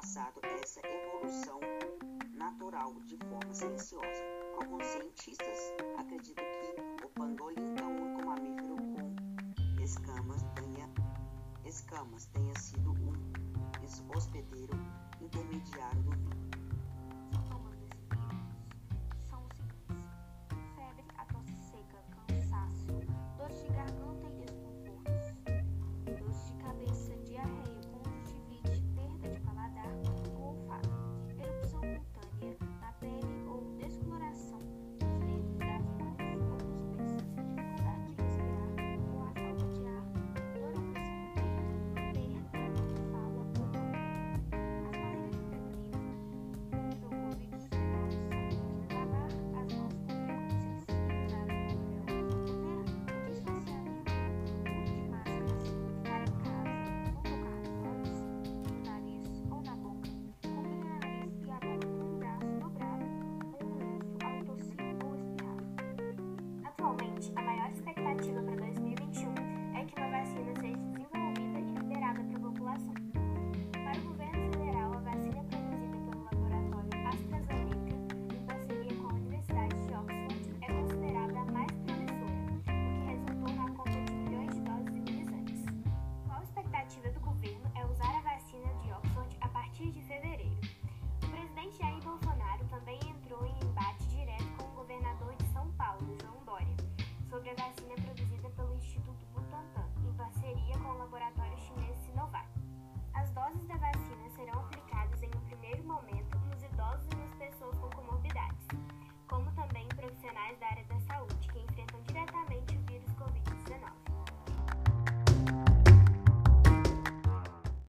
passado essa evolução natural de forma silenciosa. Alguns cientistas acreditam que o pangolim então, é o único mamífero com escamas tenha, escamas tenha sido um hospedeiro intermediário do